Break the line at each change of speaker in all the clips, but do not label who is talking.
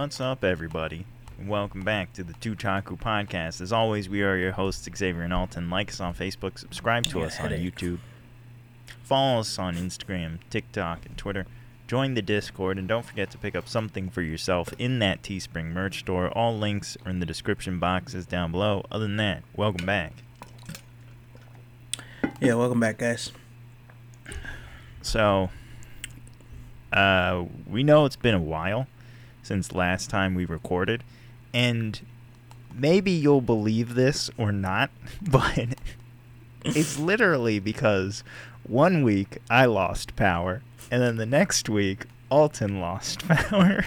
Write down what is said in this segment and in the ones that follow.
What's up, everybody? Welcome back to the TooTaku Podcast. As always, we are your hosts, Xavier and Alton. Like us on Facebook, subscribe to us on
headache.
YouTube, follow us on Instagram, TikTok, and Twitter. Join the Discord, and don't forget to pick up something for yourself in that Teespring merch store. All links are in the description boxes down below. Other than that, welcome back.
Yeah, welcome back, guys.
So, uh, we know it's been a while since last time we recorded, and maybe you'll believe this or not, but it's literally because one week I lost power, and then the next week Alton lost power.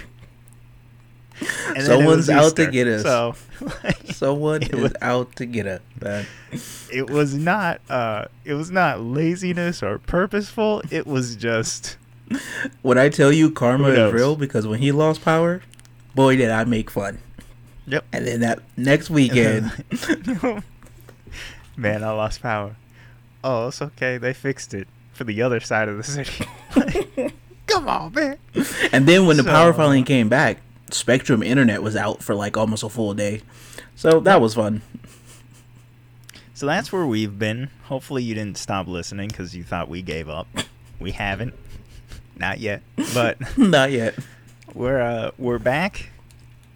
Someone's
was
out to get us.
So, like,
Someone
It
is
was-
out to get us, man.
it was not uh it was not laziness or purposeful it was just
When I tell you karma is real, because when he lost power, boy, did I make fun.
yep.
And then that next weekend,
man i lost power. Oh it's okay. They fixed it for the other side of the city. Come on man.
And then when the power finally came back, Spectrum Internet was out for like almost a full day. So that was fun.
so that's where we've been. Hopefully you didn't stop listening because you thought we gave up. We haven't not yet but
Not yet.
we're uh we're back.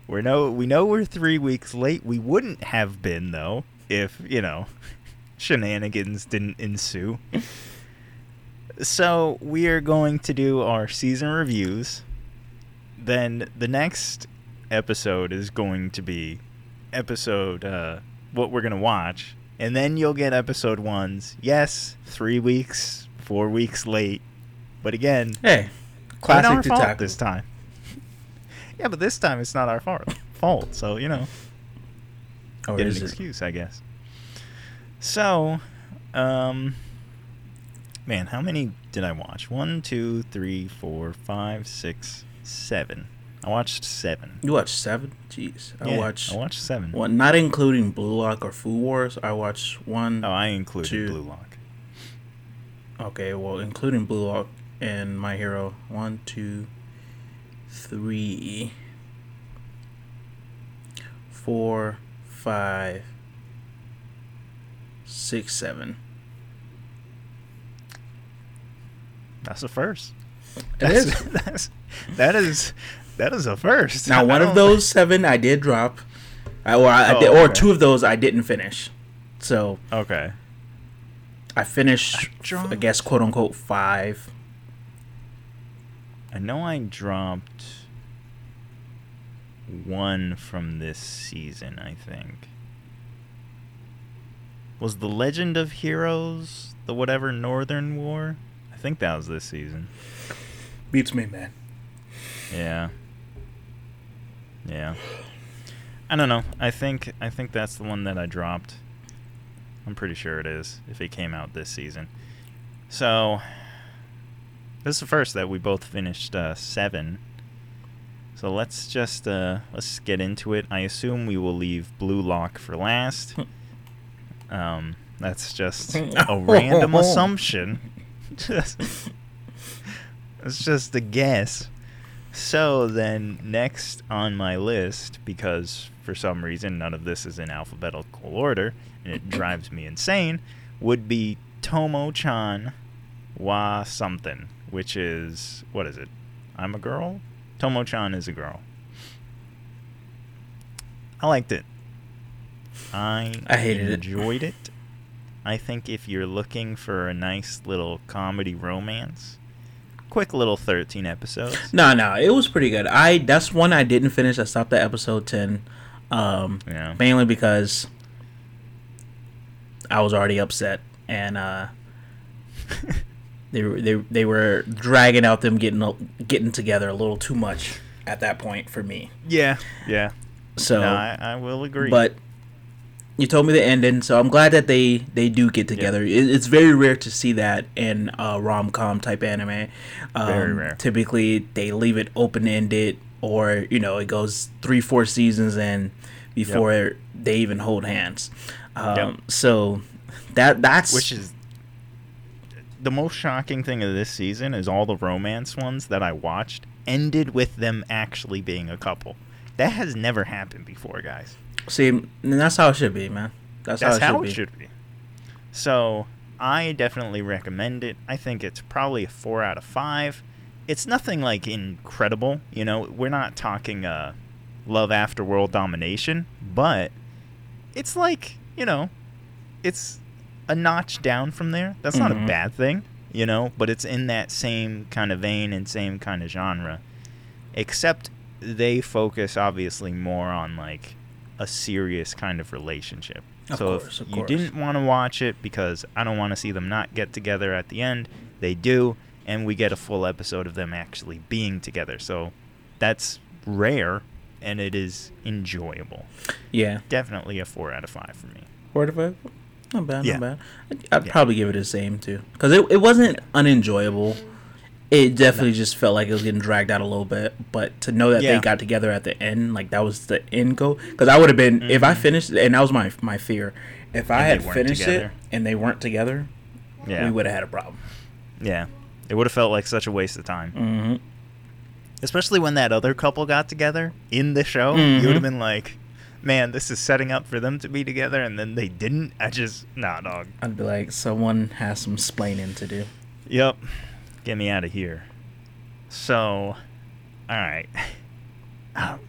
We're no we know we're three weeks late. We wouldn't have been though if you know shenanigans didn't ensue. So we are going to do our season reviews. Then the next episode is going to be episode uh what we're gonna watch. And then you'll get episode ones. Yes three weeks four weeks late but again
Hey, classic
our
to
fault
tackle.
this time. Yeah, but this time it's not our fault. Fault. So you know,
Or
get an
is it?
excuse, I guess. So, um, man, how many did I watch? One, two, three, four, five, six, seven. I watched seven.
You watched seven? Jeez, I
Yeah,
watched
I watched seven.
one, not including Blue Lock or Food Wars. I watched one.
Oh, I included
Two.
Blue Lock.
Okay, well, including Blue Lock and My Hero. One, two, three, four, five, six, seven.
That's a first.
It
That's,
is.
That's, that is that is a first.
Now, one of those seven I did drop, I, or I, I
Oh,
did, or
okay.
two of those I didn't finish. So
Okay.
I finished,
I
I guess, quote unquote, five.
I know I dropped one from this season, I think. Was The Legend of Heroes the whatever Northern War? I think that was this season.
Beats me, man.
Yeah. Yeah. I don't know. I think I think that's the one that I dropped. I'm pretty sure it is if it came out this season. So this is the first that we both finished uh, seven. So let's just uh, let's get into it. I assume we will leave Blue Lock for last. Um, that's just a random assumption. Just, it's just a guess. So then, next on my list, because for some reason none of this is in alphabetical order, and it drives me insane, would be Tomo-chan wa something, which is what is it? I'm a girl. Tomo-chan is a girl. I liked it. I
I hated it.
enjoyed it. I think if you're looking for a nice little comedy romance, quick little 13 episodes.
No, no, it was pretty good. I that's one I didn't finish. I stopped at episode ten, um,
Yeah.
mainly because I was already upset, and uh, they were they they were dragging out them getting getting together a little too much at that point for me.
yeah. Yeah.
So,
no, I, I will agree.
but you told me the ending, so I'm glad that they they do get together. It, it's very rare to see that in a rom com type anime. Um,
Very rare.
Typically, they leave it open ended, or you know, it goes three four seasons and before they even hold hands. Um,
Yep.
So that that's
which is the most shocking thing of this season is all the romance ones that I watched ended with them actually being a couple. That has never happened before, guys.
See, and that's how it should be, man. That's,
That's
how,
how
it
it
should be.
should be. So I definitely recommend it. I think it's probably a four out of five. It's nothing like incredible, you know. We're not talking uh, love after world domination, but it's like you know, it's a notch down from there. That's not a
Mhm.
bad thing, you know. But it's in that same kind of vein and same kind of genre, except they focus obviously more on like a serious kind of relationship.
Of
so
course,
if you
course.
didn't want to watch it because I don't want to see them not get together at the end, they do, and we get a full episode of them actually being together. So that's rare, and it is enjoyable.
Yeah.
Definitely a four out of five for me.
Word of it. Not bad,
Yeah.
not bad. I'd, I'd
Yeah.
probably give it the same too, because it, it wasn't unenjoyable. It definitely just felt like it was getting dragged out a little bit. But to know that
Yeah.
they got together at the end, like that was the end goal. Because I would have been if I
Mhm.
finished, and that was my my fear. If I
And
had finished
together.
it and they weren't together,
Yeah,
we would have had a problem.
yeah. It would have felt like such a waste of time,
hmm
especially when that other couple got together in the show.
Mhm.
You would have been like, "Man, this is setting up for them to be together," and then they didn't. I just nah, dog.
I'd be like, someone has some splaining to do.
Yep. Get me out of here. So, all right. Um,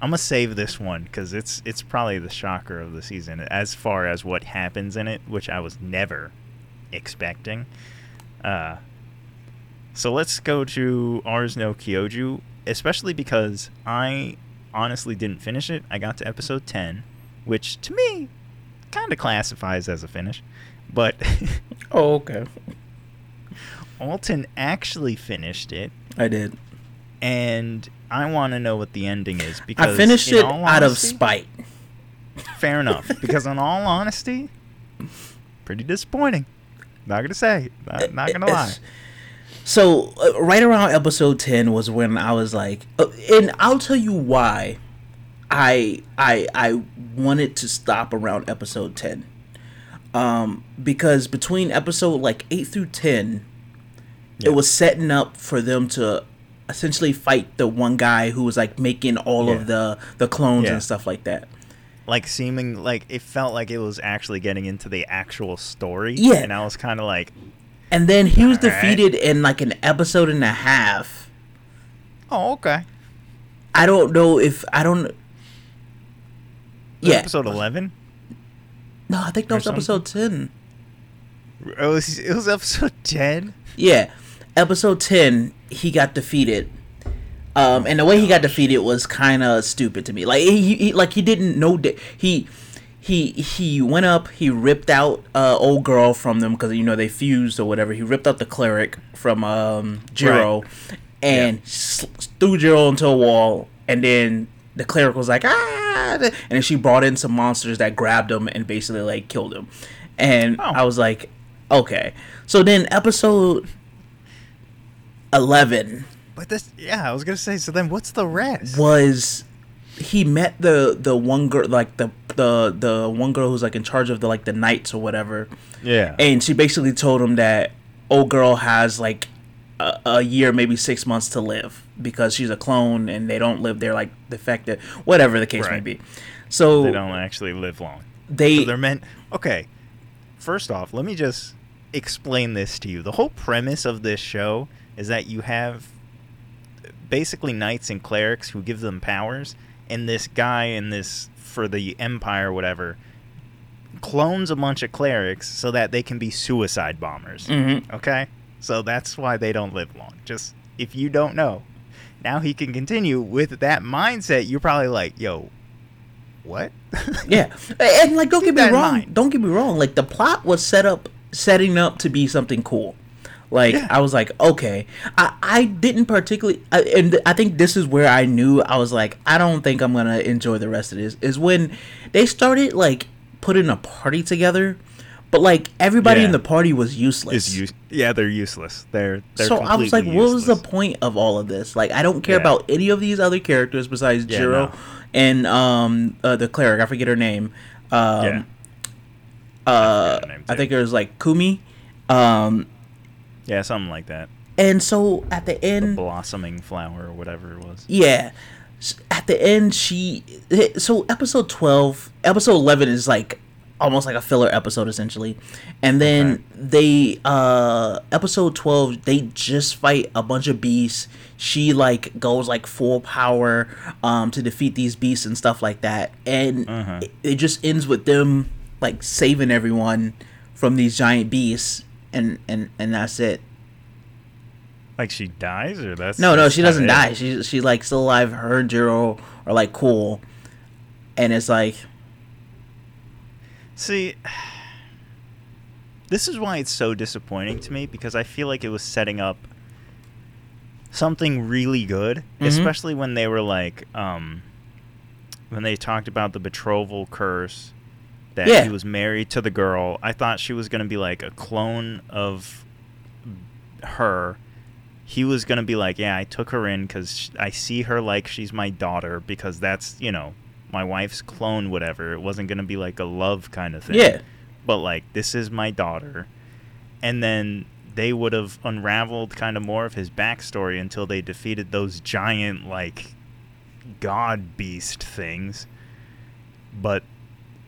I'm gonna save this one because it's it's probably the shocker of the season as far as what happens in it, which I was never expecting. Uh, so let's go to Ars no Kyoju, especially because I honestly didn't finish it. I got to episode 10, which to me kind of classifies as a finish, but
Oh, okay.
Alton actually finished it,
I did.
and I want to know what the ending is because
I finished it
all
out of spite.
Fair enough, because in all honesty, pretty disappointing. Not gonna say, not, not gonna lie.
So uh, right around episode ten was when I was like, uh, and I'll tell you why. I I I wanted to stop around episode ten, um, because between episode like eight through ten,
Yeah.
it was setting up for them to essentially fight the one guy who was like making all
Yeah.
of the the clones
Yeah.
and stuff like that.
Like seeming like it felt like it was actually getting into the actual story.
Yeah.
and I was kind of like,
And then he was
Alright.
defeated in like an episode and a half.
oh okay.
I don't know if I don't. Yeah.
episode eleven.
No, I think that
or
was
something?
episode ten.
It was it was episode ten.
Yeah, episode ten. He got defeated. Um, and the way he got defeated was kind of stupid to me. Like he, he, like he didn't know that he, he, he went up. He ripped out uh old girl from them because you know they fused or whatever. He ripped out the cleric from um Jiro, and s threw Jiro into a wall. And then the cleric was like ah, and then she brought in some monsters that grabbed him and basically like killed him. And
Oh.
I was like, okay. So then episode eleven
But this, yeah, I was gonna say. So then, what's the rest?
was he met the the one girl like the the the one girl who's like in charge of the like the knights or whatever
Yeah.
and she basically told him that old girl has like a, a year maybe six months to live because she's a clone and they don't live there like defective whatever the case may be so
they don't actually live long.
they
So they're meant. Okay. First off, let me just explain this to you. The whole premise of this show is that you have basically knights and clerics who give them powers, and this guy in this for the empire, whatever, clones a bunch of clerics so that they can be suicide bombers.
Mhm.
Okay, so that's why they don't live long. Just if you don't know, now he can continue with that mindset. You're probably like, yo. What?
Yeah, and like don't
Keep
get me wrong. Don't get me wrong. Like the plot was set up, setting up to be something cool. Like
Yeah.
I was like, okay. I I didn't particularly, I, and I think this is where I knew I was like, I don't think I'm gonna enjoy the rest of this. Is when they started like putting a party together, but like everybody
Yeah.
in the party was useless.
is use yeah they're useless they're, they're
so I was like,
completely
what was the point of all of this? Like, I don't care
Yeah.
about any of these other characters besides Jiro
no.
and um uh, the cleric. I forget her name. Um,
yeah
uh,
her name,
I think it was like Kumi. Um,
yeah something like that
and so at the end, the
blossoming flower or whatever it was
yeah. at the end she so episode 12 episode 11 is like almost like a filler episode essentially and then okay. they uh episode 12 they just fight a bunch of beasts she like goes like full power um to defeat these beasts and stuff like that and uh-huh. it, it just ends with them like saving everyone from these giant beasts and and and that's it.
Like she dies or that's
no no she doesn't die. She's she's like still alive her and Jiro are like cool. And it's like
See, this is why it's so disappointing to me because I feel like it was setting up something really good, mm-hmm. especially when they were like, um, when they talked about the betrothal curse that yeah. he was married to the girl. I thought she was going to be like a clone of her. He was going to be like, yeah, I took her in because I see her like she's my daughter because that's, you know, my wife's clone, whatever. It wasn't gonna be like a love kind of thing.
Yeah.
But like, this is my daughter, and then they would have unraveled kind of more of his backstory until they defeated those giant like god beast things. But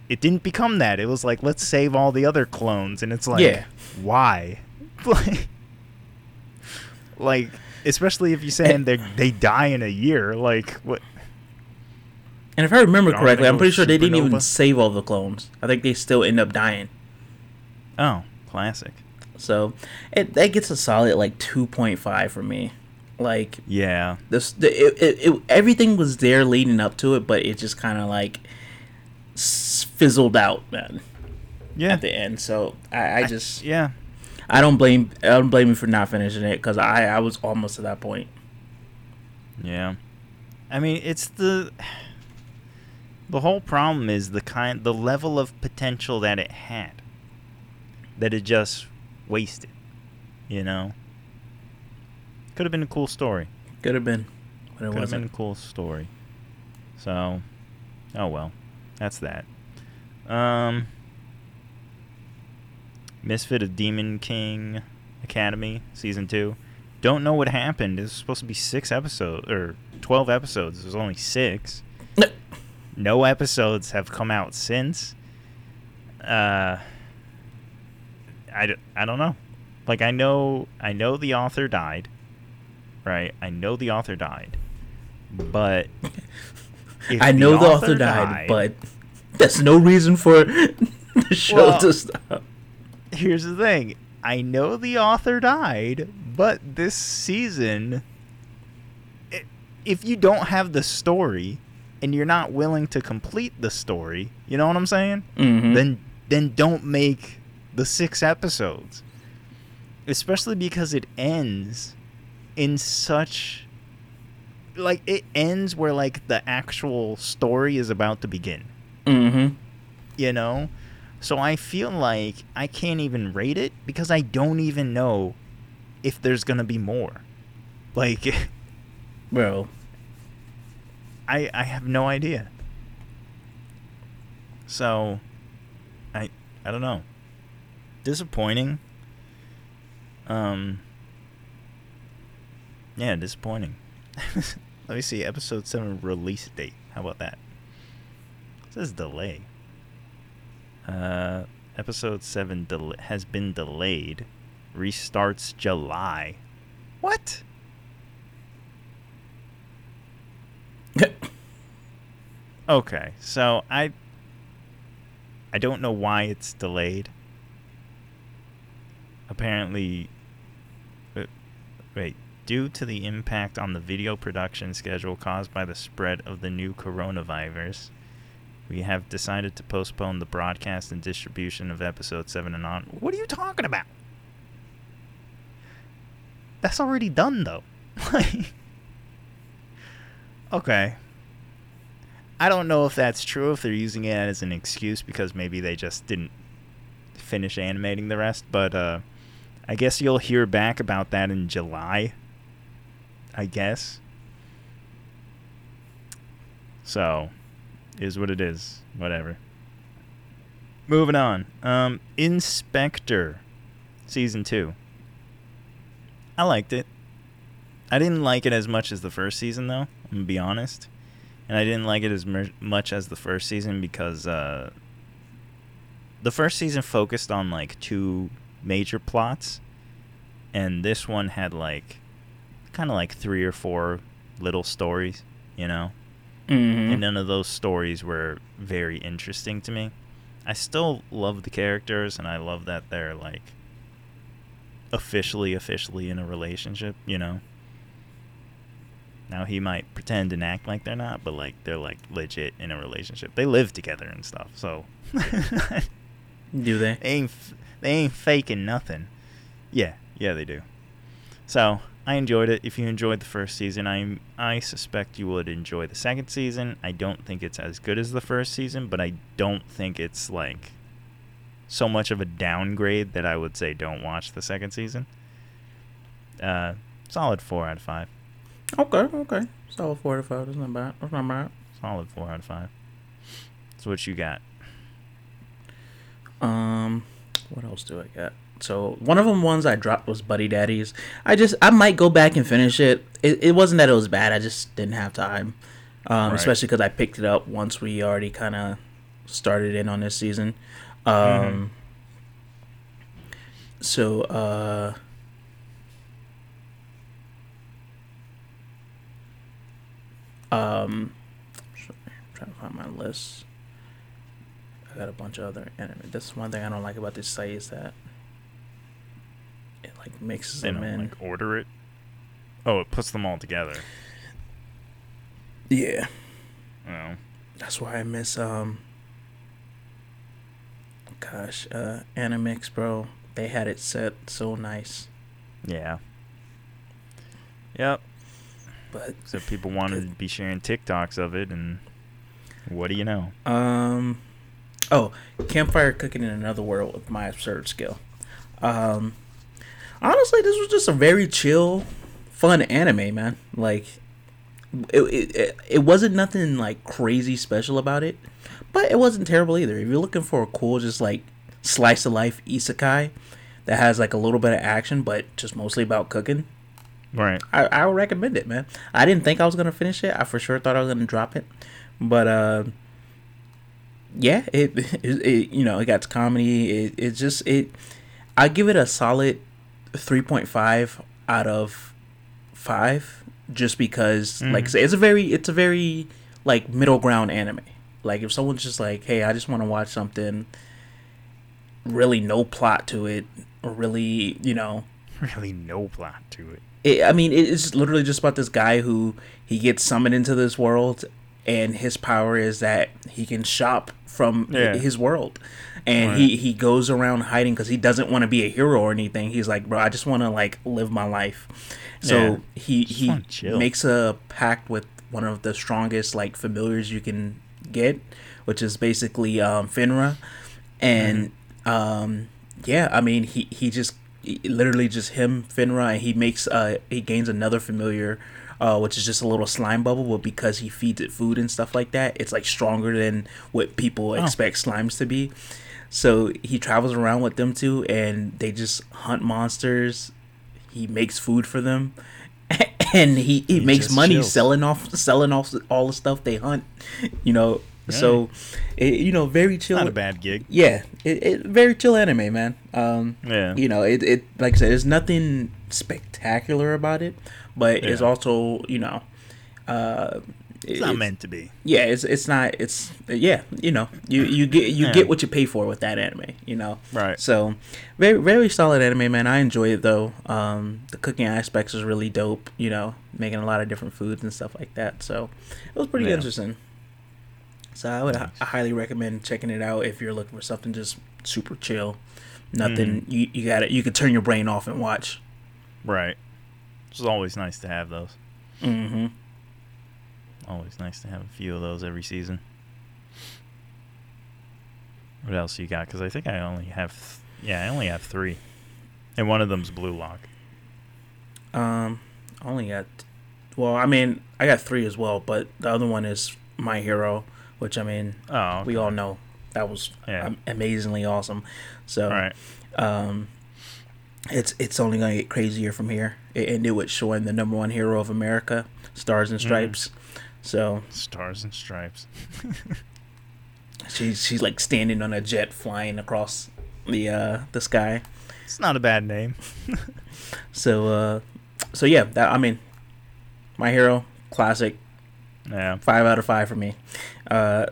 it didn't become that. It was like let's save all the other clones, and it's like, yeah. why? like, especially if you're saying they they die in a year, like what?
And if I remember correctly, I'm pretty sure they didn't even save all the clones. I think they still end up dying.
Oh, classic.
So it that gets a solid like 2.5 for me. Like
yeah,
this the, it, it, it, everything was there leading up to it, but it just kind of like fizzled out, man.
Yeah,
at the end. So I, I just
I, yeah,
I don't blame I don't blame you for not finishing it because I I was almost to that point.
Yeah, I mean it's the the whole problem is the kind the level of potential that it had. That it just wasted. You know? Could have been a cool story.
Could have been.
But it Could wasn't. have been a cool story. So oh well. That's that. Um Misfit of Demon King Academy, season two. Don't know what happened. It's supposed to be six episodes or twelve episodes. There's only six no episodes have come out since. Uh, I, I don't know. Like I know I know the author died, right? I know the author died, but
I know the author, author died, died, but that's no reason for the show well, to stop.
Here's the thing: I know the author died, but this season, it, if you don't have the story, and you're not willing to complete the story, you know what I'm saying?
Mm-hmm.
Then then don't make the six episodes. Especially because it ends in such like it ends where like the actual story is about to begin.
Mm-hmm.
You know? So I feel like I can't even rate it because I don't even know if there's gonna be more. Like
Well
I I have no idea. So, I I don't know. Disappointing. Um. Yeah, disappointing. Let me see. Episode seven release date. How about that? It says delay. Uh, episode seven del- has been delayed. Restarts July. What? okay, so I I don't know why it's delayed. Apparently, uh, wait, due to the impact on the video production schedule caused by the spread of the new coronavirus, we have decided to postpone the broadcast and distribution of episode 7 and on. What are you talking about? That's already done, though. Okay. I don't know if that's true, if they're using it as an excuse because maybe they just didn't finish animating the rest, but uh, I guess you'll hear back about that in July. I guess. So, is what it is. Whatever. Moving on. Um, In/Spectre, season two. I liked it. I didn't like it as much as the first season, though. I'm gonna be honest. and I didn't like it as mer- much as the first season because uh, the first season focused on like two major plots, and this one had like kind of like three or four little stories, you know.
Mm-hmm.
And none of those stories were very interesting to me. I still love the characters, and I love that they're like officially, officially in a relationship, you know. Now he might pretend and act like they're not, but like they're like legit in a relationship. They live together and stuff, so
Do they?
they ain't f- they ain't faking nothing. Yeah, yeah, they do. So I enjoyed it. If you enjoyed the first season, I I suspect you would enjoy the second season. I don't think it's as good as the first season, but I don't think it's like so much of a downgrade that I would say don't watch the second season. Uh, solid four out of five.
Okay, okay. Solid four to five. That's not bad. That's not bad.
Solid four out of five. So what you got?
Um, what else do I got? So one of them ones I dropped was Buddy Daddies. I just I might go back and finish it. It, it wasn't that it was bad. I just didn't have time. Um,
Right.
especially because I picked it up once we already kind of started in on this season. Um, so uh. Um, I'm trying to find my list. I got a bunch of other anime. That's one thing I don't like about this site is that it like mixes them in.
like order it. Oh, it puts them all together.
yeah,
Oh,
that's why I miss um. Gosh, uh, Animix, bro. They had it set so nice,
yeah. Yep.
but
So people wanted to be sharing TikToks of it, and what do you know?
Um, oh, campfire cooking in another world with my absurd skill. Um, honestly, this was just a very chill, fun anime, man. Like, it it, it, it wasn't nothing like crazy special about it, but it wasn't terrible either. If you're looking for a cool, just like slice of life isekai that has like a little bit of action, but just mostly about cooking,
Right.
I, I would recommend it, man. I didn't think I was gonna finish it. I for sure thought I was gonna drop it, but uh, yeah, it, it, it you know it got comedy. It it just it. I give it a solid three point five out of five, just because like I
Mhm.
say, it's a very it's a very like middle ground anime. Like if someone's just like, hey, I just want to watch something, really no plot to it, or really you know
Really, no plot to it.
it, I mean, it's literally just about this guy who he gets summoned into this world, and his power is that he can shop from
Yeah.
his world, and he he goes around hiding because he doesn't want to be a hero or anything. He's like, bro, I just want to like live my life. So
Yeah.
he
Just
he makes a pact with one of the strongest like familiars you can get, which is basically um, Fenrir, and
Mm-hmm.
um, yeah, I mean he he just literally just him Fenrir, and he makes uh he gains another familiar. Uh, which is just a little slime bubble, but because he feeds it food and stuff like that, it's like stronger than what people expect slimes to be. So he travels around with them two, and they just hunt monsters. He makes food for them, and he, he,
He
makes money
chills.
selling off selling off all the stuff they hunt. You know, so it, you know, very chill.
Not a bad gig.
Yeah, it, it very chill anime, man. Um,
Yeah.
you know, it, it like I said, there's nothing spectacular about it, but it's also you know, uh,
It's not meant to be.
yeah, it's it's not it's yeah, you know, you you get you
Yeah.
get what you pay for with that anime, you know.
Right.
So, very very solid anime, man. I enjoy it though. Um, the cooking aspects is really dope. You know, making a lot of different foods and stuff like that. So, it was pretty
Yeah.
interesting. So I would
Nice.
I highly recommend checking it out if you're looking for something just super chill. Nothing you you got it. You could turn your brain off and watch.
Right. It's always nice to have those.
Mm-hmm.
Always nice to have a few of those every season. What else you got? Because I think I only have, th- yeah, I only have three, and one of them's Blue Lock.
Um, I only got, well, I mean, I got three as well, but the other one is My Hero, which I mean,
Oh,
we all know that was
Yeah.
amazingly awesome. So,
right.
um, it's it's only gonna get crazier from here. It ended with showing the number one hero of America, Stars and
Mhm.
Stripes. So
Stars and Stripes.
she's she's like standing on a jet flying across the uh the sky.
It's not a bad name.
So uh so yeah, that I mean my hero classic
Yeah,
5 out of 5 for me. Uh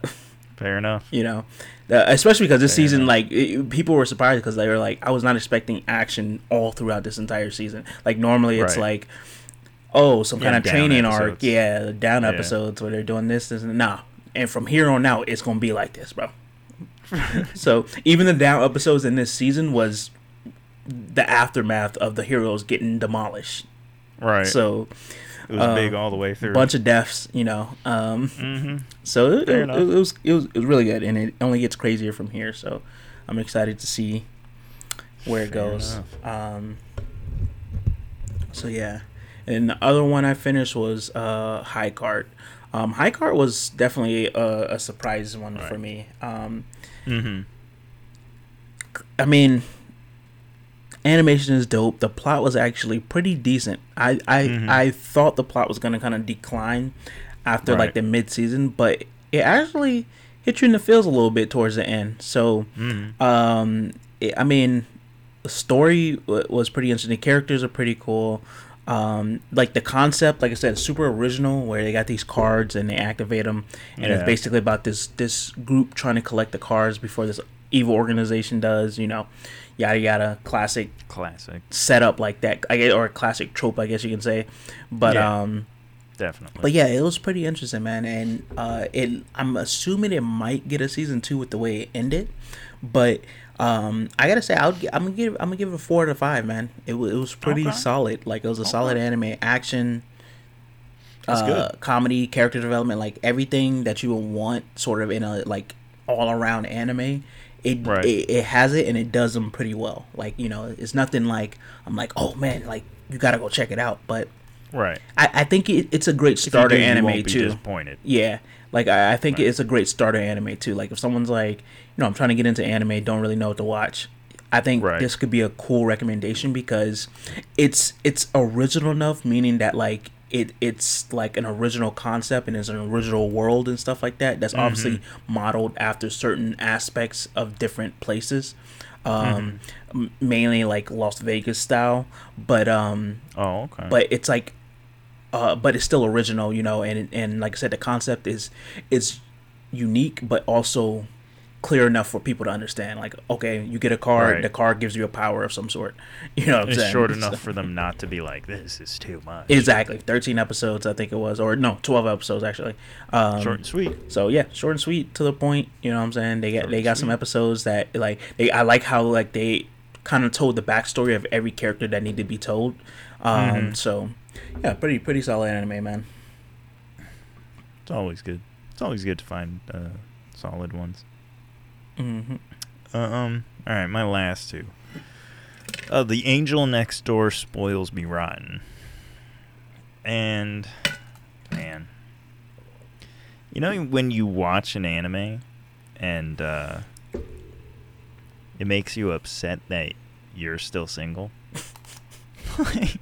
fair enough.
you know uh, especially because this
Fair
season
enough.
like it, people were surprised because they were like i was not expecting action all throughout this entire season like normally it's
Right.
like oh some
Yeah,
kind of training arc yeah the down
Yeah.
episodes where they're doing this, this and nah and from here on out it's gonna be like this bro so even the down episodes in this season was the aftermath of the heroes getting demolished
Right.
so
it was big all the way through.
bunch of deaths you know um
hmm
so it, it, it was it was it was really good, and it only gets crazier from here. So I'm excited to see where it
Fair
goes. Um, so yeah, and the other one I finished was uh, High Card. Um, High Card was definitely a, a surprise one for me. Um,
hmm
I mean, animation is dope. The plot was actually pretty decent. I I,
Mhm.
I thought the plot was gonna kind of decline after like the mid season, but it actually hit you in the feels a little bit towards the end. So,
hmm
um, it, I mean, the story w- was pretty interesting. The characters are pretty cool. Um, like the concept, like I said, super original. Where they got these cards and they activate them, and it's basically about this this group trying to collect the cards before this evil organization does. You know, yada yada. Classic
Classic.
setup like that, I guess, or a classic trope, I guess you can say. But
Yeah.
um,
Definitely.
but yeah, it was pretty interesting, man. And uh, it I'm assuming it might get a season two with the way it ended, but um, I gotta say, I would, I'm gonna give I'm gonna give it a four out of five, man. It was it was pretty
Okay.
solid. Like it was a solid anime action.
That's
uh,
good.
Comedy, character development, like everything that you would want, sort of in a like all around anime. It,
Right.
it it has it and it does them pretty well. Like you know, it's nothing like I'm like, oh man, like you gotta go check it out. But
right.
I, I think it, it's a great starter
you
anime
be
too.
Disappointed.
Yeah, like I, I think
Right.
it's a great starter anime too. Like if someone's like, you know, I'm trying to get into anime, don't really know what to watch. I think
Right.
this could be a cool recommendation because it's it's original enough, meaning that like it it's like an original concept and it's an original world and stuff like that. That's obviously modeled after certain aspects of different places. Um, m- mainly like Las Vegas style, but um,
Oh, okay.
but it's like uh but it's still original you know and and like i said the concept is is unique but also clear enough for people to understand like okay you get a card
Right.
the card gives you a power of some sort you know what i'm
it's
saying
short
So-
enough for them not to be like, this is too much.
exactly 13 episodes i think it was or no 12 episodes actually um
Short and sweet.
so yeah, short and sweet to the point. You know what I'm saying? They got
Short
they got some episodes that like they I like how like they kind of told the backstory of every character that needed to be told. Um,
Mhm.
so yeah, pretty pretty solid anime, man.
It's always good. It's always good to find uh, solid ones.
Mm-hmm.
Uh, um. All right, my last two. Uh, the angel next door spoils me rotten. And man, you know when you watch an anime and uh, it makes you upset that you're still single. Like-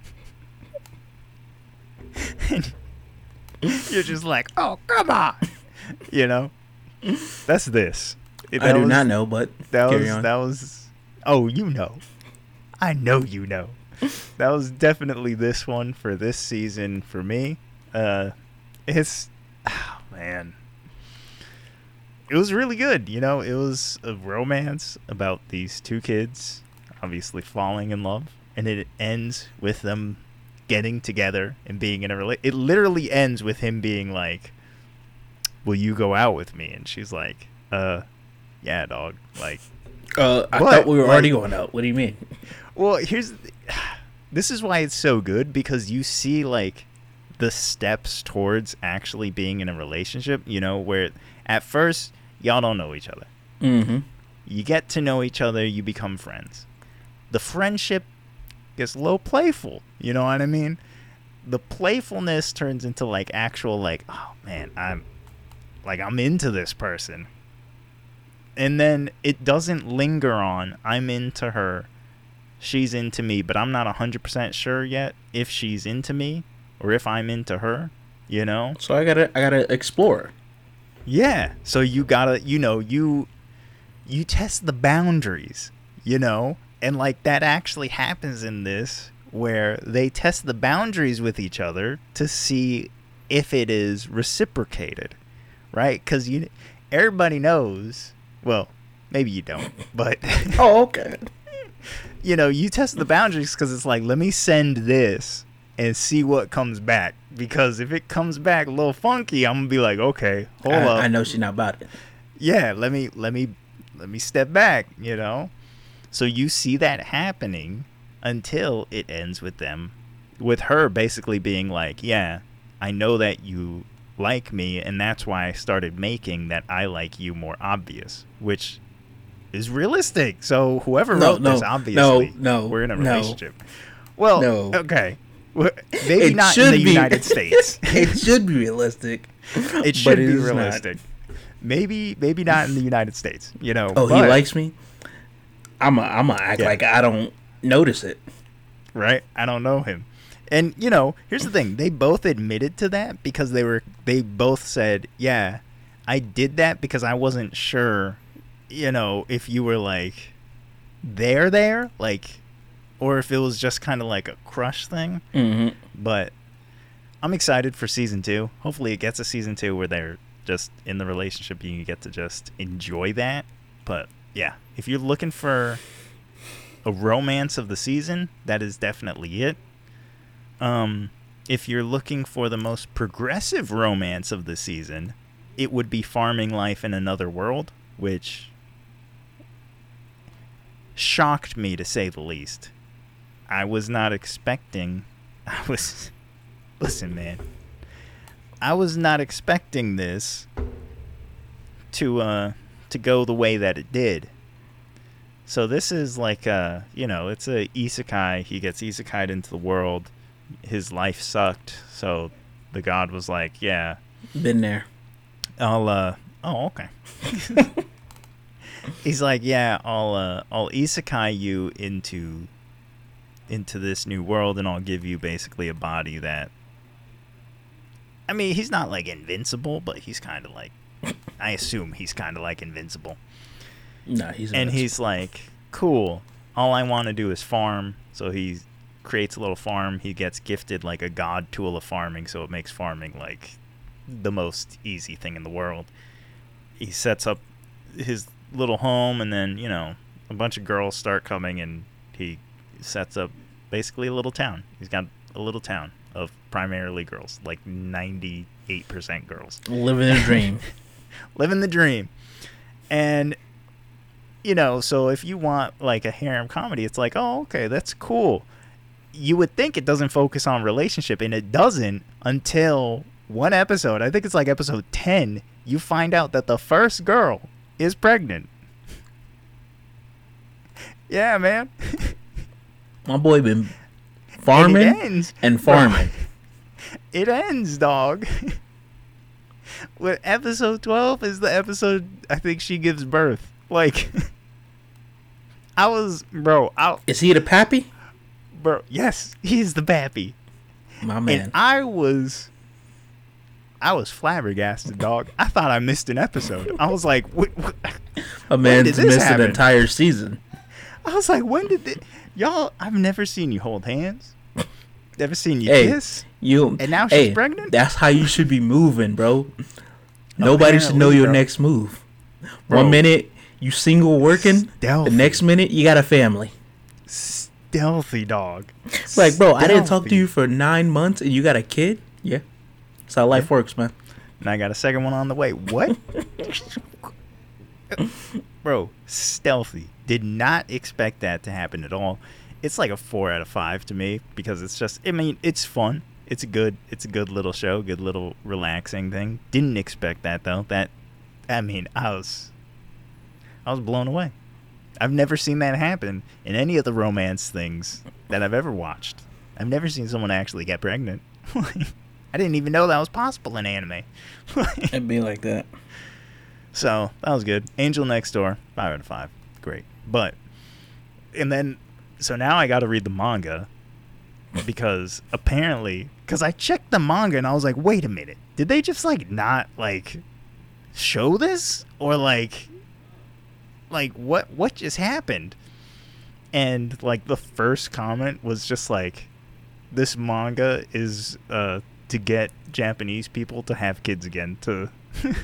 you're just like, oh come on, you know. That's this.
I do
was-
not know, but
that
carry
was
on.
that was. Oh, you know. I know you know. that was definitely this one for this season for me. Uh, it's oh, man. It was really good. You know, it was a romance about these two kids, obviously falling in love, and it ends with them getting together and being in a rela- It literally ends with him being like, "Will you go out with me?" And she's like, "Uh, yeah, dog." Like,
uh, I
What?
thought we were already going out. What do you mean?
well, here's this is why it's so good because you see like the steps towards actually being in a relationship, you know, where at first y'all don't know each other.
Mm-hmm.
You get to know each other, you become friends. The friendship gets a little playful, you know what I mean? The playfulness turns into like actual like, oh man, I'm like I'm into this person. And then it doesn't linger on I'm into her. She's into me, but I'm not 100% sure yet if she's into me or if I'm into her. You know?
So I gotta I gotta explore.
Yeah. So you gotta, you know, you you test the boundaries, you know, and like that actually happens in this where they test the boundaries with each other to see if it is reciprocated, right? Because you, everybody knows. Well, maybe you don't, but
Oh, okay.
you know, you test the boundaries because it's like, let me send this and see what comes back. Because if it comes back a little funky, I'm gonna be like, okay, hold
I,
up,
I know she's not about it.
yeah, let me let me let me step back, you know. So you see that happening until it ends with them with her basically being like, "Yeah, I know that you like me and that's why I started making that I like you more obvious," which is realistic. So whoever
No,
wrote
no,
this obviously
no, no,
we're in a
no.
relationship. Well,
No.
okay. Well, Maybe
It
not in
should
the
be.
United States.
it should be realistic.
it should be
is not.
realistic. Maybe maybe not in the United States, you know.
Oh, he likes me. I'm a, I'm gonna act
Yeah.
like I don't notice it.
right? I don't know him. And you know, here's the thing: they both admitted to that because they were they both said, "Yeah, I did that because I wasn't sure, you know, if you were like there there, like or if it was just kind of like a crush thing."
Mm-hmm.
But I'm excited for season 2. Hopefully it gets a season 2 where they're just in the relationship and you get to just enjoy that. But yeah, if you're looking for a romance of the season, that is definitely it. Um, if you're looking for the most progressive romance of the season, it would be Farming Life in Another World, which shocked me to say the least. I was not expecting. I was. Listen, man. I was not expecting this to uh to go the way that it did. So this is like a, you know it's a isekai. He gets isekai'd into the world. His life sucked, so the god was like, "Yeah,
Been there.
I'll uh oh okay." He's like, "Yeah, I'll uh I'll isekai you into into this new world, and I'll give you basically a body that." I mean, he's not like invincible, but he's kind of like. I assume he's kind of like invincible.
No, he's
and he's like, "Cool. All I want to do is farm." So he creates a little farm. He gets gifted like a god tool of farming, so it makes farming like the most easy thing in the world. He sets up his little home, and then you know a bunch of girls start coming, and he sets up basically a little town. He's got a little town of primarily girls, like ninety-eight percent girls
living the dream.
living the dream. And you know, so if you want like a harem comedy, it's like, oh, okay, that's cool. You would think it doesn't focus on relationship, and it doesn't until one episode. I think it's like episode ten. You find out that the first girl is pregnant. yeah, man.
My boy been farming
it ends.
and farming.
it ends, dog. With episode twelve is the episode I think she gives birth. Like, I was, bro. I,
Is he the pappy?
bro. Yes, he's the pappy,
My
and
man.
I was, I was flabbergasted, dog. I thought I missed an episode. I was like, what, what?
A man's
this
missed
happen?
an entire season.
I was like, when did it? Y'all, I've never seen you hold hands. Never seen you
Hey,
kiss.
You
And now she's
hey,
pregnant?
That's how you should be moving, bro. Nobody should know your
bro.
next move.
Bro.
One minute you single working,
Stealthy.
the next minute you got a family.
Stealthy dog.
Like, bro, I didn't talk to you for nine months and you got a kid. Yeah, that's how life
Yeah.
works, man.
And I got a second one on the way. What? Bro, stealthy. Did not expect that to happen at all. It's like a four out of five to me because it's just. I mean, it's fun. It's a good. It's a good little show. Good little relaxing thing. Didn't expect that though. That. I mean, I was. I was blown away. I've never seen that happen in any of the romance things that I've ever watched. I've never seen someone actually get pregnant. I didn't even know that was possible in anime.
It'd be like that.
So that was good. Angel Next Door, five out of five, great. But and then, so now I got to read the manga, because apparently, because I checked the manga and I was like, wait a minute, did they just like not like show this or like like what what just happened? And like the first comment was just like, this manga is uh to get Japanese people to have kids again to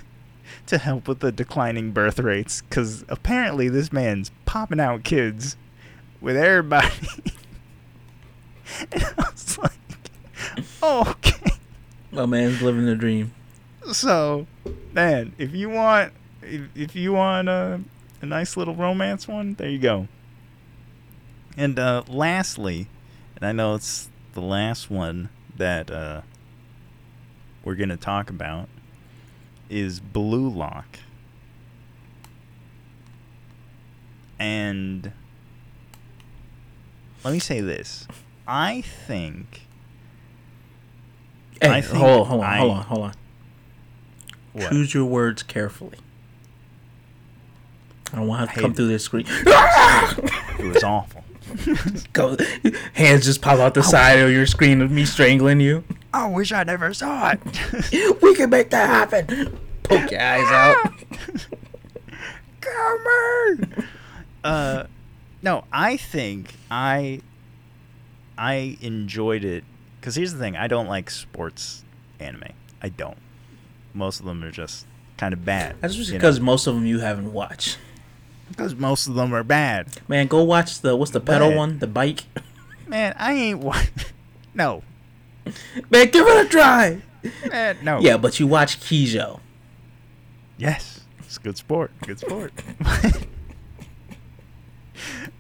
to help with the declining birth rates because apparently this man's popping out kids with everybody. and I was like, oh, okay.
My man's living the dream.
So, man, if you want, if, if you want a, a nice little romance one, there you go. And uh, lastly, and I know it's the last one that uh, we're gonna talk about is Blue Lock. And let me say this. I think
Hey,
I think
hold on, hold on,
I-
hold on, hold on.
what?
Choose your words carefully. I don't want to
I
come through this screen.
it was awful.
Go, hands just pop out the side of your screen of me strangling you.
I wish I never saw it.
We can make that happen. Poke your eyes out.
Come on. Uh, no, I think I I enjoyed it because here's the thing: I don't like sports anime. I don't. Most of them are just kind of bad.
That's just
you know?
because most of them you haven't watched.
Because most of them are bad.
Man, go watch the what's the pedal
But-
one? The bike.
Man, I ain't wa- No,
Man, give it a try.
man, no.
Yeah, but you watch Kijo.
Yes, it's good sport. Good sport.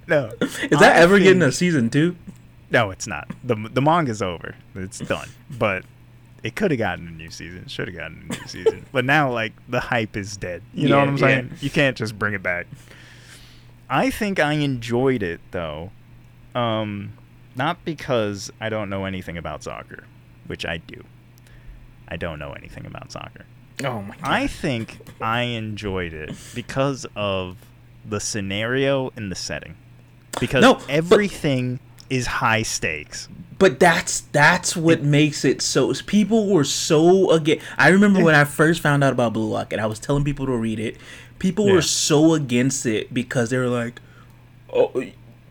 no,
Is that ever getting a season two?
No, it's not. the The manga's over. It's done. But it could have gotten a new season. Should have gotten a new season. But now, like the hype is dead. You know what I'm
yeah.
saying? You can't just bring it back. I think I enjoyed it though, um, not because I don't know anything about soccer, which I do. I don't know anything about soccer.
Oh my god.
I think I enjoyed it because of the scenario and the setting. Because
No, but-
everything is high stakes.
But that's that's what makes it so. People were so against. I remember when I first found out about Blue Lock, and I was telling people to read it. People
Yeah.
were so against it because they were like, "Oh,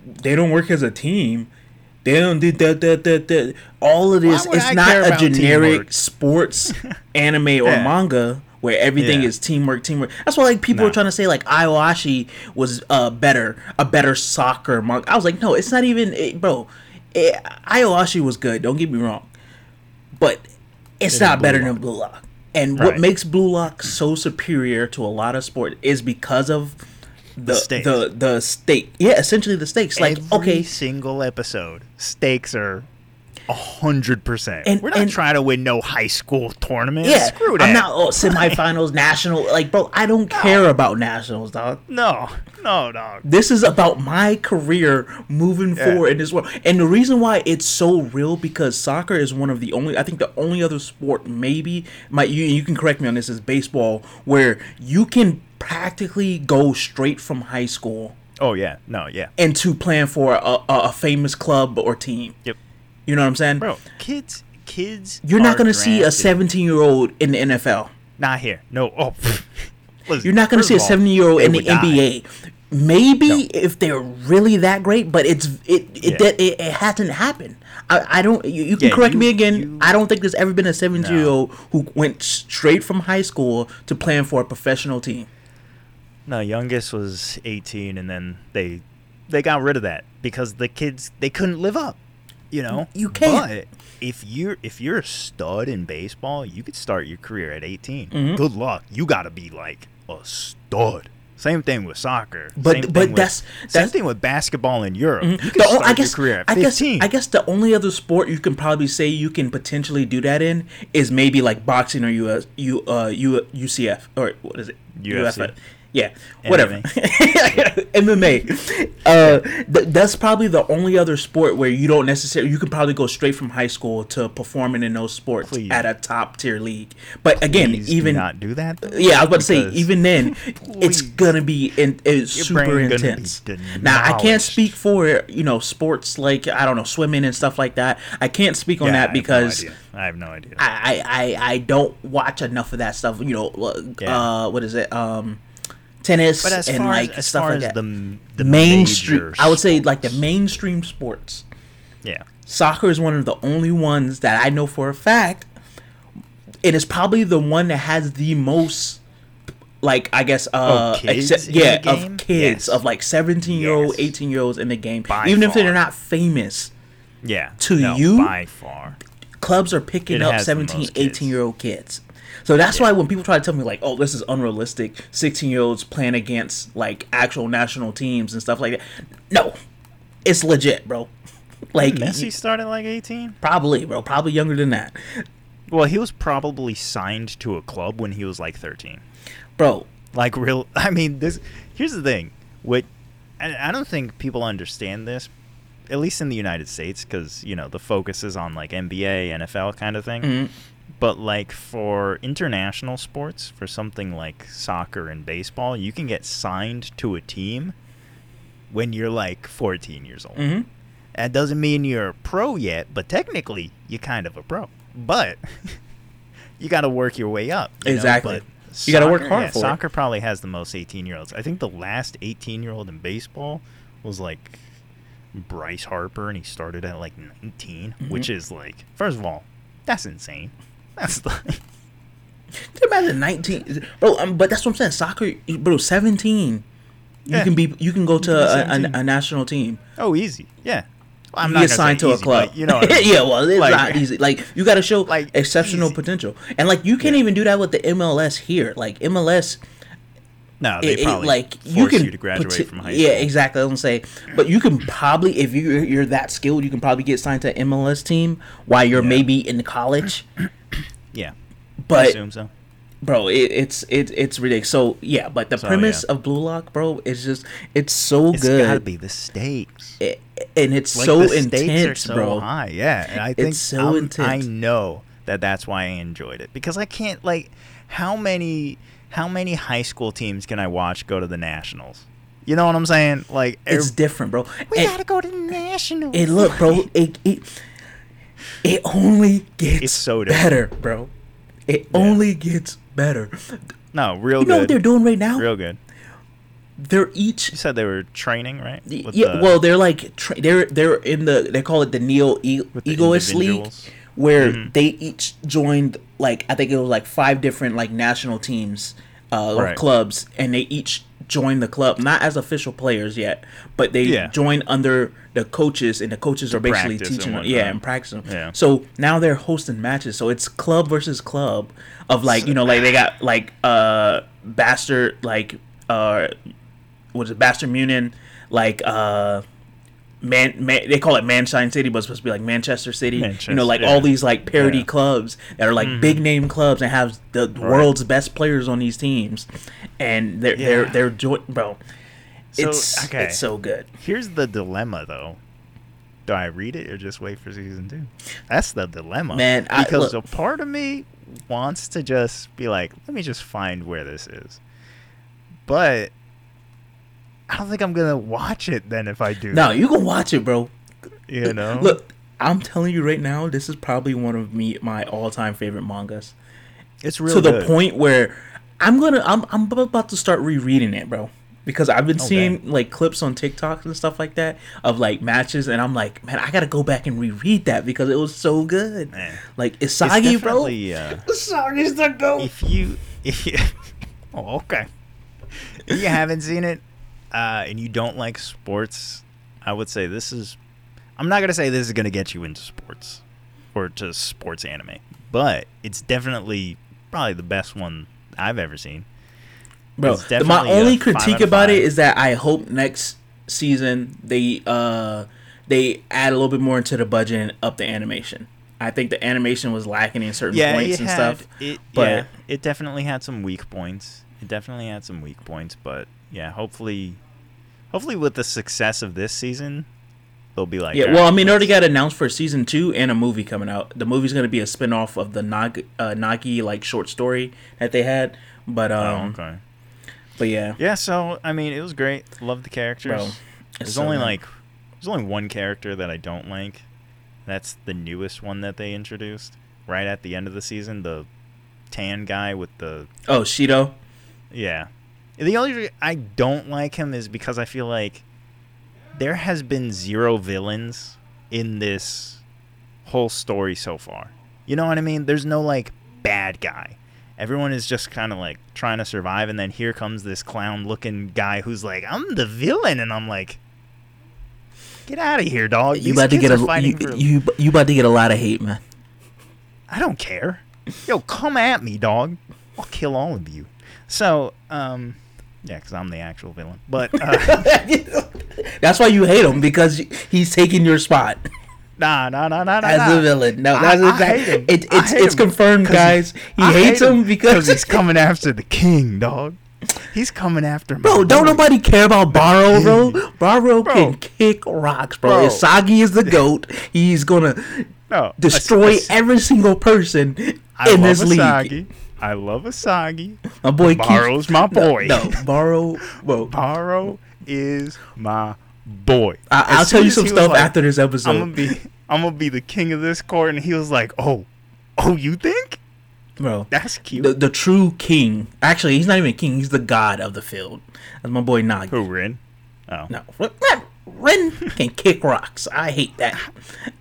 they don't work as a team. They don't do that, that, that, that." All of this,
Why
it's
I
not a generic
teamwork?
sports anime or
Yeah.
manga where everything
Yeah.
is teamwork, teamwork. That's why like people
No.
were trying to say like Aoashi was uh better, a better soccer manga. I was like, no, it's not even, it, bro. It, Aoashi was good. Don't get me wrong, but it's
It
not better
Blue
than Blue Lock. And what makes Blue Lock so superior to a lot of sport is because of the
stakes.
the the stake. Yeah, essentially the stakes. Like
Every
okay,
single episode, stakes are hundred percent.
And-
We're not
and-
trying to win no high school tournament.
yeah,
Screw that.
I'm not oh, semifinals, national. Like, bro, I don't care about nationals, dog.
No, no, dog.
This is about my career moving
Yeah.
forward in this world. And the reason why it's so real because soccer is one of the only I think the only other sport maybe might you you can correct me on this is baseball where you can practically go straight from high school
Oh yeah, no, yeah.
into playing for a, a, a famous club or team.
Yep,
You know what I'm saying?
bro. Kids, kids.
You're not going to see a 17 year old in the NFL.
Not here. No. Oh. Listen,
You're not going to see a 17 year old in the
die.
NBA. Maybe
No.
if they're really that great, but it's it it
Yeah.
that it, it hasn't happened. I, I don't. You, you can
Yeah,
correct
you-
me again.
you-
I don't think there's ever been a 17 year old who went straight from high school to playing for a professional team.
No, youngest was 18, and then they they got rid of that because the kids they couldn't live up. You know,
You can't.
But if you're if you're a stud in baseball, you could start your career at 18.
Mhm.
Good luck. You got to be like a stud. Same thing with soccer.
But-
Same
but
thing with-
that's-
same thing with basketball in Europe. You
The
can start
I guess
your career at
I guess I guess the only other sport you can probably say you can potentially do that in is maybe like boxing or US, U, uh, U, UCF or what is it?
UFC.
Yeah, whatever. MMA. Uh, th- that's probably the only other sport where you don't necessarily you can probably go straight from high school to performing in those sports
Please.
at a top tier league. But again,
Please do
even
not do that. though,
yeah, I was about to say even then, it's gonna be in, it's
Your
super intense. Now I can't speak for you know sports like I don't know swimming and stuff like that. I can't speak on
Yeah,
that because.
I have no idea.
I, I I don't watch enough of that stuff. You know, uh,
Yeah.
what is it? Um, tennis
but as
and
far
like
as, as
stuff
far
like
as
that.
the the
mainstream, I would say like the mainstream sports.
yeah.
Soccer is one of the only ones that I know for a fact. It is probably the one that has the most, like I guess, uh,
Oh, kids
accept-
in the
yeah, of kids
Yes.
of like seventeen year old,
Yes.
eighteen year olds in the game,
By
even if they're not famous.
Yeah.
To
no,
you?
by far.
clubs are picking
It
up 17, 18 year old kids so that's why when people try to tell me like oh this is unrealistic 16 year olds playing against like actual national teams and stuff like that no it's legit bro like
Messi started like 18.
probably bro probably younger than that
Well, he was probably signed to a club when he was like 13.
bro
Like real. I mean, this. Here's the thing. What I, I don't think people understand this, at least in the United States, because you know the focus is on like NBA, NFL kind of thing.
Mhm.
But like for international sports, for something like soccer and baseball, you can get signed to a team when you're like 14 years old.
Mhm.
That doesn't mean you're a pro yet, but technically you're kind of a pro. But you got to work your way up. you know?
Exactly.
But
You gotta work hard
yeah,
for it.
Soccer probably has the most 18 year olds. I think the last 18 year old in baseball was like Bryce Harper, and he started at like 19,
Mm-hmm.
which is like, first of all, that's insane. That's like,
imagine 19 bro um, but that's what i'm saying soccer bro 17 you
Yeah.
can be you can go to
can
a, a, a national team
oh, easy. Yeah. Well, I'm
you
not
get
gonna
signed
say
to a club.
you know, I mean.
yeah, well, it's
Like-
not easy. Like you got to show
Like,
exceptional
easy.
potential, and like you can't
Yeah.
even do that with the MLS here. Like MLS,
No, they
it, it-
probably
like
force
you can
to graduate
poti-
from high school.
Yeah, exactly. I was gonna say, but you can probably if you you're that skilled, you can probably get signed to an MLS team while you're
Yeah.
maybe in college.
Yeah. I
But
assume so.
bro, it, it's it, it's ridiculous. So yeah, but the
So,
premise
yeah.
of Blue Lock, bro, is just it's so good.
It's gotta be the stakes.
It- and it's
Like
so intense,
so
bro.
high. Yeah, and I think
so
I'm-
intense.
I know that that's why I enjoyed it because I can't like how many how many high school teams can I watch go to the nationals? You know what I'm saying? Like
It's different, bro.
we
And-
gotta go to the nationals.
It look, bro, it it, it only gets
It's so
better, bro. It only gets better.
no, real
You know what they're doing right now?
real good.
They're each
You said they were training, right? With
yeah.
the-
well, they're like tra- they're they're in the they call it the Neo e- Egoist League, where
Mhm.
they each joined like I think it was like five different like national teams uh, or
Right.
clubs, and they each joined the club not as official players yet, but they
Yeah.
joined under the coaches, and the coaches are basically teaching them, yeah, and practicing.
Yeah.
So now they're hosting matches, so it's club versus club of like you know like they got like uh bastard like uh what is it bastard München like uh man, man they call it Manshine City but it's supposed to be like Manchester City you know like
yeah.
all these like parody
Yeah.
clubs that are like
Mhm.
big name clubs and have the world's best players on these teams and they're they're they're jo- bro
So,
it's
okay.
it's so good
Here's the dilemma, though. Do I read it or just wait for season two? That's the dilemma,
Man, I-
Because
look-
a part of me wants to just be like, let me just find where this is, but I don't think I'm gonna watch it then if I do.
no you can watch it bro
you know.
look I'm telling you right now this is probably one of me my all time favorite mangas
it's real
to the point where I'm gonna I'm I'm about to start rereading it, bro. Because I've been
Okay.
seeing like clips on TikTok and stuff like that of like matches, and I'm like, man, I gotta go back and reread that because it was so good.
Man.
Like
It's
Isagi, bro.
definitely, Uh,
Isagi's the goat.
if you if you oh, okay if you haven't seen it uh, and you don't like sports i would say this is i'm not going to say this is going to get you into sports or to sports anime but it's definitely probably the best one i've ever seen
bro. My only critique about it is that I hope next season they uh they add a little bit more into the budget and up the animation. I think the animation was lacking in certain
yeah
points and
had,
stuff.
it,
but-
yeah it definitely had some weak points it definitely had some weak points, but yeah, hopefully, hopefully with the success of this season, they'll be like,
Yeah,
"All
well, I mean, it already got announced for season two and a movie coming out. The movie's gonna be a spin off of the Nag uh, Nagi like short story that they had. But
Oh,
um,
okay.
but yeah,
Yeah, so I mean, it was great. Love the characters.
Bro,
there's
so
only like there's only one character that I don't like. That's the newest one that they introduced right at the end of the season. The tan guy with the
oh Shido.
yeah. The only reason I don't like him is because I feel like there has been zero villains in this whole story so far. You know what I mean? There's no like bad guy. Everyone is just kind of like trying to survive, and then here comes this clown-looking guy who's like, "I'm the villain," and I'm like, "Get out of here, dog!"
you about to get a you,
for-
you you about to get a lot of hate, man.
I don't care. Yo, come at me, dog. I'll kill all of you. So, um, yeah, because I'm the actual villain. But uh,
That's why you hate him because he's taking your spot
nah, nah, nah, nah, nah.
as
nah.
a villain. No,
I-
that's
I
exactly
hate him.
it,
I
it's
hate
it's
him
confirmed, guys. He
I
hates
hate
him because
he's coming after the king, dog. He's coming after me.
Bro, don't nobody care about Barrow, bro. Barrow
Bro.
can kick rocks, bro.
Bro.
Isagi is the goat. He's gonna
no,
destroy
As- as-
every single person
I
in this league.
I love Asagi.
My boy keeps-
Barrow's my boy.
No, no Barrow. Bro,
Barrow is my boy.
I, I'll tell you some stuff
like,
after this episode.
I'm gonna be I'm gonna be the king of this court, and he was like, "Oh, oh, you think
bro.
that's cute?"
The the true king. Actually, he's not even king. He's the god of the field. That's my boy Nagi.
Who Rin? Oh,
No, Ren can kick rocks. I hate that.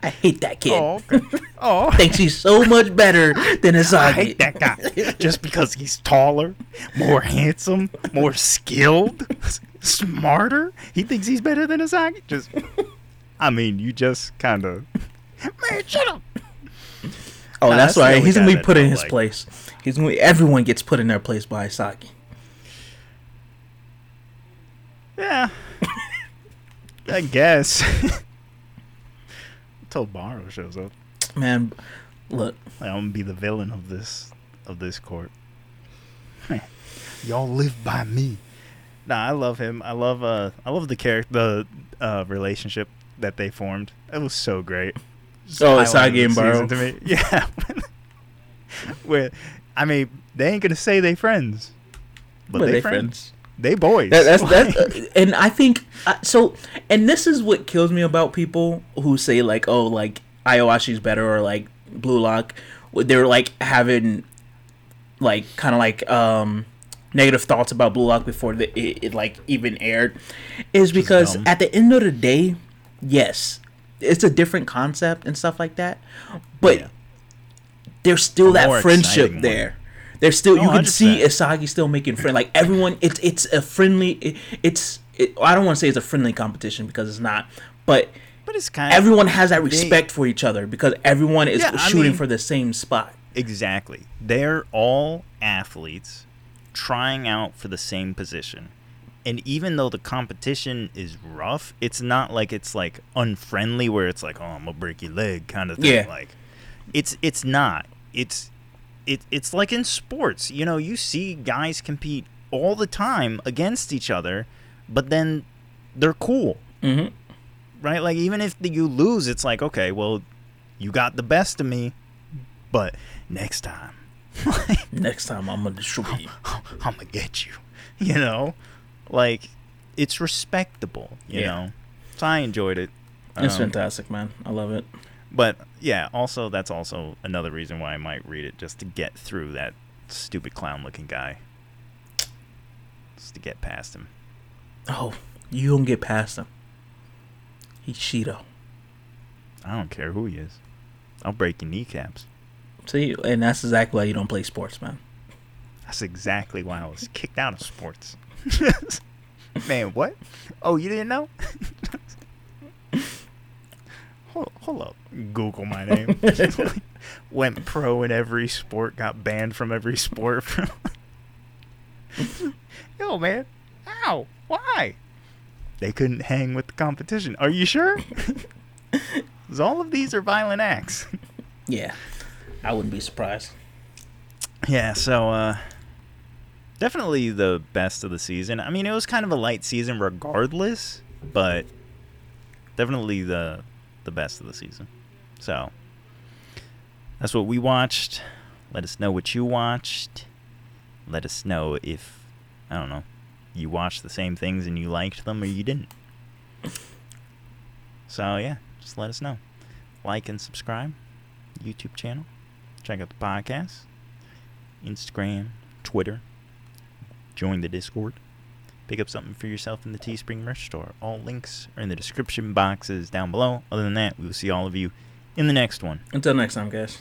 I hate that kid.
oh, okay. oh.
Thinks he's so much better than Isagi.
I hate that guy just because he's taller, more handsome, more skilled, smarter. He thinks he's better than Asagi. Just, I mean, you just kind of, man, shut up.
Oh, that's
that's only
he's gonna be put in his
like-
place. He's gonna. Be, everyone gets put in their place by Isagi.
Yeah, I guess. Until Barrow shows up,
Man, look,
like, I'm gonna be the villain of this of this court. Y'all live by me. Nah, I love him. I love uh I love the character the uh relationship that they formed. It was so great. Just
Oh,
highlight of
Asagi
the
and
season
Barrow.
To me. Yeah. Where I mean, they ain't gonna say they friends. But,
but
they,
they
friends. They boys.
That, that's uh, and I think uh, so. And this is what kills me about people who say like, "Oh, like Aoashi's better" or like Blue Lock. They're like having like kind of like um negative thoughts about Blue Lock before the, it, it like even aired, is because at the end of the day, yes, it's a different concept and stuff like that, but
Yeah.
there's still
A
that friendship
there. one.
There's still
Oh,
you can see
100%.
Isagi still making friends. Like everyone, it's it's a friendly. It, it's it, I don't want to say it's a friendly competition because it's not, but
but it's kind of
everyone has that respect for each other because everyone is
Yeah, I
shooting
mean-
for the same spot.
Exactly. They're all athletes trying out for the same position. And even though the competition is rough, it's not like it's like unfriendly where it's like, "Oh, I'm gonna break your leg" kind of thing.
Yeah.
Like it's it's not. It's it it's like in sports. You know, you see guys compete all the time against each other, but then they're cool
Mm-hmm.
right? Like even if you lose, it's like okay, well, you got the best of me, but next time,
Next time I'm gonna destroy you.
I'm gonna get you. You know, like it's respectable. You
Yeah.
know, so I enjoyed it.
It's
Um,
fantastic, man. I love it.
But yeah, also that's also another reason why I might read it just to get through that stupid clown-looking guy, just to get past him.
Oh, you don't get past him. He's Shido.
I don't care who he is. I'll break your kneecaps.
See, and that's exactly why you don't play sports, man.
That's exactly why I was kicked out of sports. Man, what? Oh, you didn't know? hold, hold up. Google my name. Went pro in every sport, got banned from every sport. Yo, man. Ow. Why? They couldn't hang with the competition. Are you sure? all of these are violent acts.
Yeah, I wouldn't be surprised.
Yeah, so uh Definitely the best of the season. I mean, it was kind of a light season regardless, but definitely the the best of the season. So that's what we watched. Let us know what you watched. Let us know if I don't know you watched the same things and you liked them or you didn't. So yeah, just let us know. Like and subscribe. YouTube channel. Check out the podcast. Instagram, Twitter. Join the Discord. Pick up something for yourself in the Teespring merch store. All links are in the description boxes down below. Other than that, we will see all of you in the next one.
Until next time, guys.